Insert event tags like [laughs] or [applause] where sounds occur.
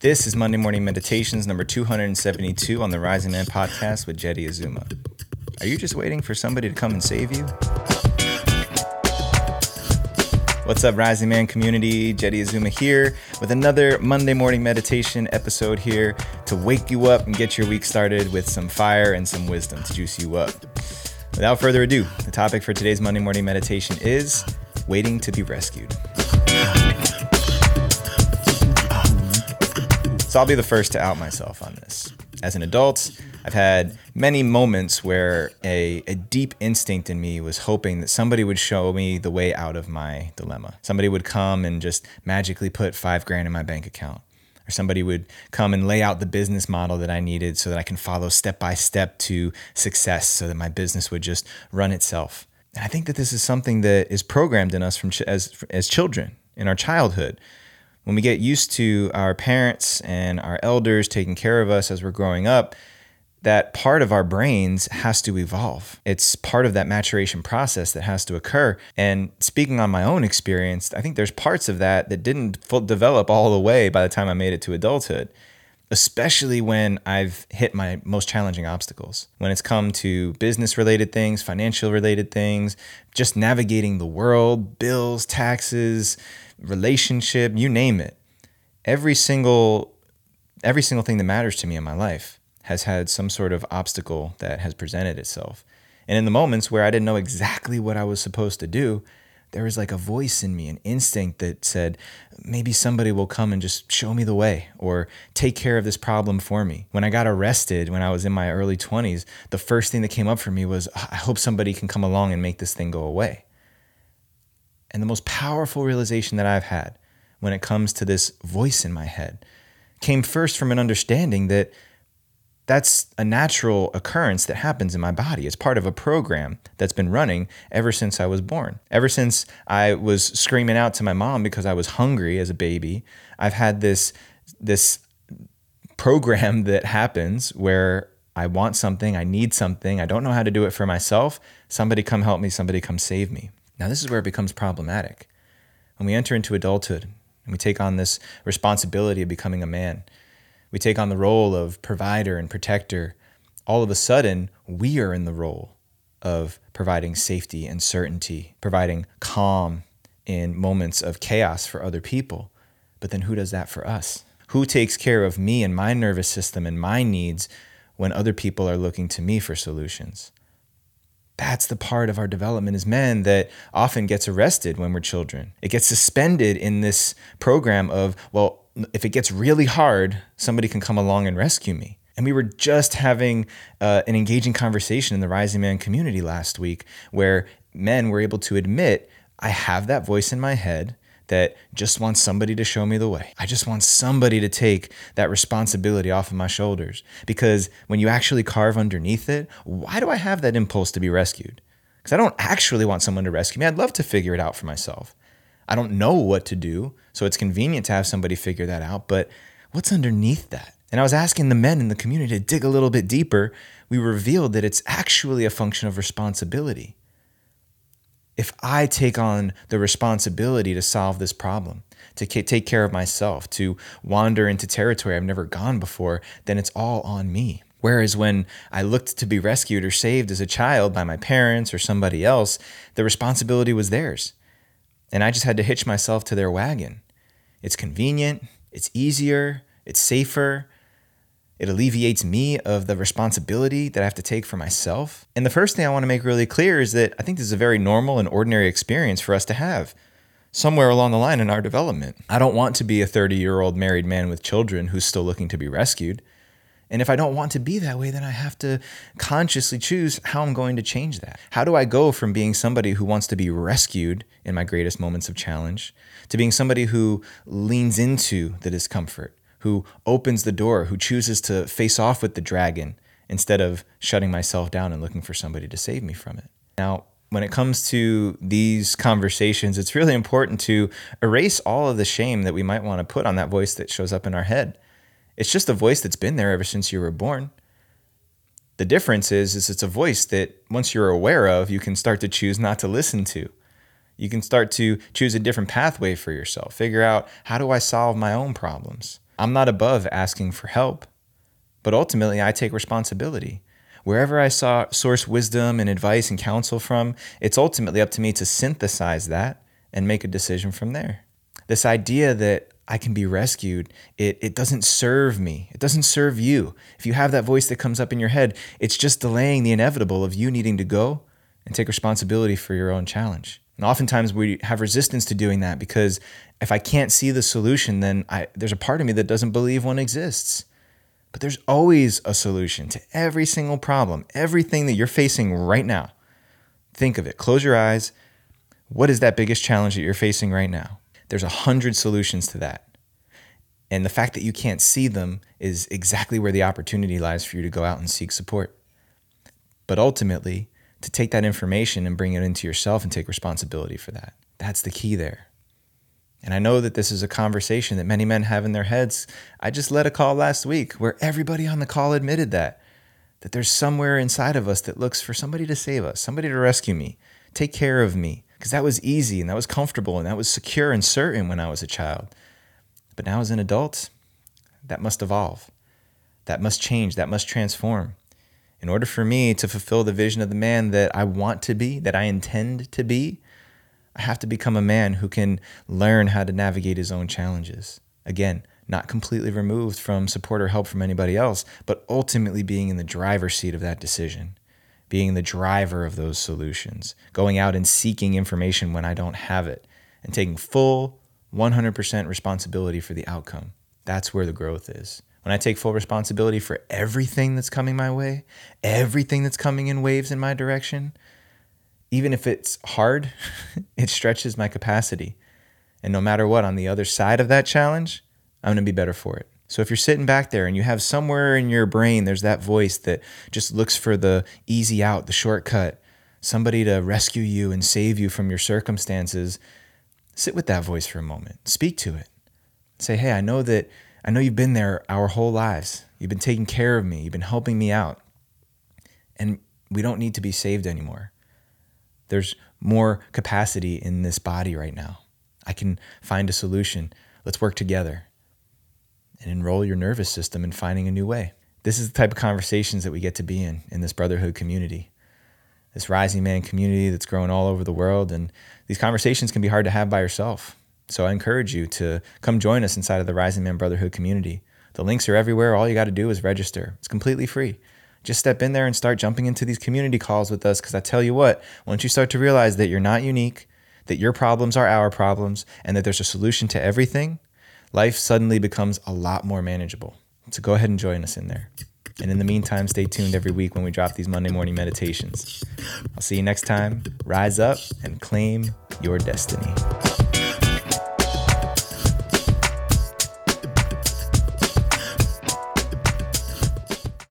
This is Monday Morning Meditations number 272 on the Rising Man podcast with Jeddy Azuma. Are you just waiting for somebody to come and save you? What's up, Rising Man community? Jeddy Azuma here with another Monday morning meditation episode here to wake you up and get your week started with some fire and some wisdom to juice you up. Without further ado, the topic for today's Monday morning meditation is waiting to be rescued. So I'll be the first to out myself on this. As an adult, I've had many moments where a, a deep instinct in me was hoping that somebody would show me the way out of my dilemma. Somebody would come and just magically put five grand in my bank account. Or somebody would come and lay out the business model that I needed so that I can follow step by step to success so that my business would just run itself. And I think that this is something that is programmed in us from ch- as, as children in our childhood when we get used to our parents and our elders taking care of us as we're growing up, that part of our brains has to evolve. It's part of that maturation process that has to occur. And speaking on my own experience, I think there's parts of that that didn't develop all the way by the time I made it to adulthood, especially when I've hit my most challenging obstacles. When it's come to business related things, financial related things, just navigating the world, bills, taxes, relationship, you name it. Every single every single thing that matters to me in my life has had some sort of obstacle that has presented itself. And in the moments where I didn't know exactly what I was supposed to do, there was like a voice in me, an instinct that said, maybe somebody will come and just show me the way or take care of this problem for me. When I got arrested when I was in my early 20s, the first thing that came up for me was, I hope somebody can come along and make this thing go away. And the most powerful realization that I've had when it comes to this voice in my head came first from an understanding that that's a natural occurrence that happens in my body. It's part of a program that's been running ever since I was born. Ever since I was screaming out to my mom because I was hungry as a baby, I've had this this program [laughs] that happens where I want something, I need something, I don't know how to do it for myself. Somebody come help me, somebody come save me. Now, this is where it becomes problematic. When we enter into adulthood and we take on this responsibility of becoming a man, we take on the role of provider and protector, all of a sudden, we are in the role of providing safety and certainty, providing calm in moments of chaos for other people. But then who does that for us? Who takes care of me and my nervous system and my needs when other people are looking to me for solutions? That's the part of our development as men that often gets arrested when we're children. It gets suspended in this program of, well, if it gets really hard, somebody can come along and rescue me. And we were just having uh, an engaging conversation in the Rising Man community last week where men were able to admit, I have that voice in my head that just wants somebody to show me the way. I just want somebody to take that responsibility off of my shoulders. Because when you actually carve underneath it, why do I have that impulse to be rescued? Because I don't actually want someone to rescue me. I'd love to figure it out for myself. I don't know what to do, so it's convenient to have somebody figure that out. But what's underneath that? And I was asking the men in the community to dig a little bit deeper. We revealed that it's actually a function of responsibility if I take on the responsibility to solve this problem, to take care of myself, to wander into territory I've never gone before, then it's all on me. Whereas when I looked to be rescued or saved as a child by my parents or somebody else, the responsibility was theirs. And I just had to hitch myself to their wagon. It's convenient, it's easier, it's safer, it alleviates me of the responsibility that I have to take for myself. And the first thing I want to make really clear is that I think this is a very normal and ordinary experience for us to have somewhere along the line in our development. I don't want to be a 30 year old married man with children who's still looking to be rescued. And if I don't want to be that way, then I have to consciously choose how I'm going to change that. How do I go from being somebody who wants to be rescued in my greatest moments of challenge to being somebody who leans into the discomfort, who opens the door, who chooses to face off with the dragon instead of shutting myself down and looking for somebody to save me from it. Now, when it comes to these conversations, it's really important to erase all of the shame that we might want to put on that voice that shows up in our head. It's just a voice that's been there ever since you were born. The difference is, is it's a voice that once you're aware of, you can start to choose not to listen to. You can start to choose a different pathway for yourself. Figure out how do I solve my own problems? I'm not above asking for help, but ultimately I take responsibility. Wherever I saw source wisdom and advice and counsel from, it's ultimately up to me to synthesize that and make a decision from there. This idea that I can be rescued, it, it doesn't serve me. It doesn't serve you. If you have that voice that comes up in your head, it's just delaying the inevitable of you needing to go and take responsibility for your own challenge. And oftentimes we have resistance to doing that because if I can't see the solution, then I, there's a part of me that doesn't believe one exists. But there's always a solution to every single problem, everything that you're facing right now. Think of it. Close your eyes. What is that biggest challenge that you're facing right now? There's a hundred solutions to that. And the fact that you can't see them is exactly where the opportunity lies for you to go out and seek support. But ultimately, to take that information and bring it into yourself and take responsibility for that. That's the key there. And I know that this is a conversation that many men have in their heads. I just led a call last week where everybody on the call admitted that that there's somewhere inside of us that looks for somebody to save us, somebody to rescue me, take care of me, because that was easy and that was comfortable and that was secure and certain when I was a child. But now as an adult, that must evolve. That must change, that must transform. In order for me to fulfill the vision of the man that I want to be, that I intend to be, I have to become a man who can learn how to navigate his own challenges. Again, not completely removed from support or help from anybody else, but ultimately being in the driver's seat of that decision, being the driver of those solutions, going out and seeking information when I don't have it, and taking full 100% responsibility for the outcome. That's where the growth is. When I take full responsibility for everything that's coming my way, everything that's coming in waves in my direction, even if it's hard, [laughs] it stretches my capacity. And no matter what, on the other side of that challenge, I'm to be better for it. So if you're sitting back there and you have somewhere in your brain, there's that voice that just looks for the easy out, the shortcut, somebody to rescue you and save you from your circumstances, sit with that voice for a moment. Speak to it. Say, hey, I know that I know you've been there our whole lives. You've been taking care of me. You've been helping me out. And we don't need to be saved anymore. There's more capacity in this body right now. I can find a solution. Let's work together and enroll your nervous system in finding a new way. This is the type of conversations that we get to be in in this brotherhood community, this rising man community that's growing all over the world. And these conversations can be hard to have by yourself. So I encourage you to come join us inside of the Rising Man Brotherhood community. The links are everywhere. All you got to do is register, it's completely free just step in there and start jumping into these community calls with us. Because I tell you what, once you start to realize that you're not unique, that your problems are our problems, and that there's a solution to everything, life suddenly becomes a lot more manageable. So go ahead and join us in there. And in the meantime, stay tuned every week when we drop these Monday morning meditations. I'll see you next time. Rise up and claim your destiny.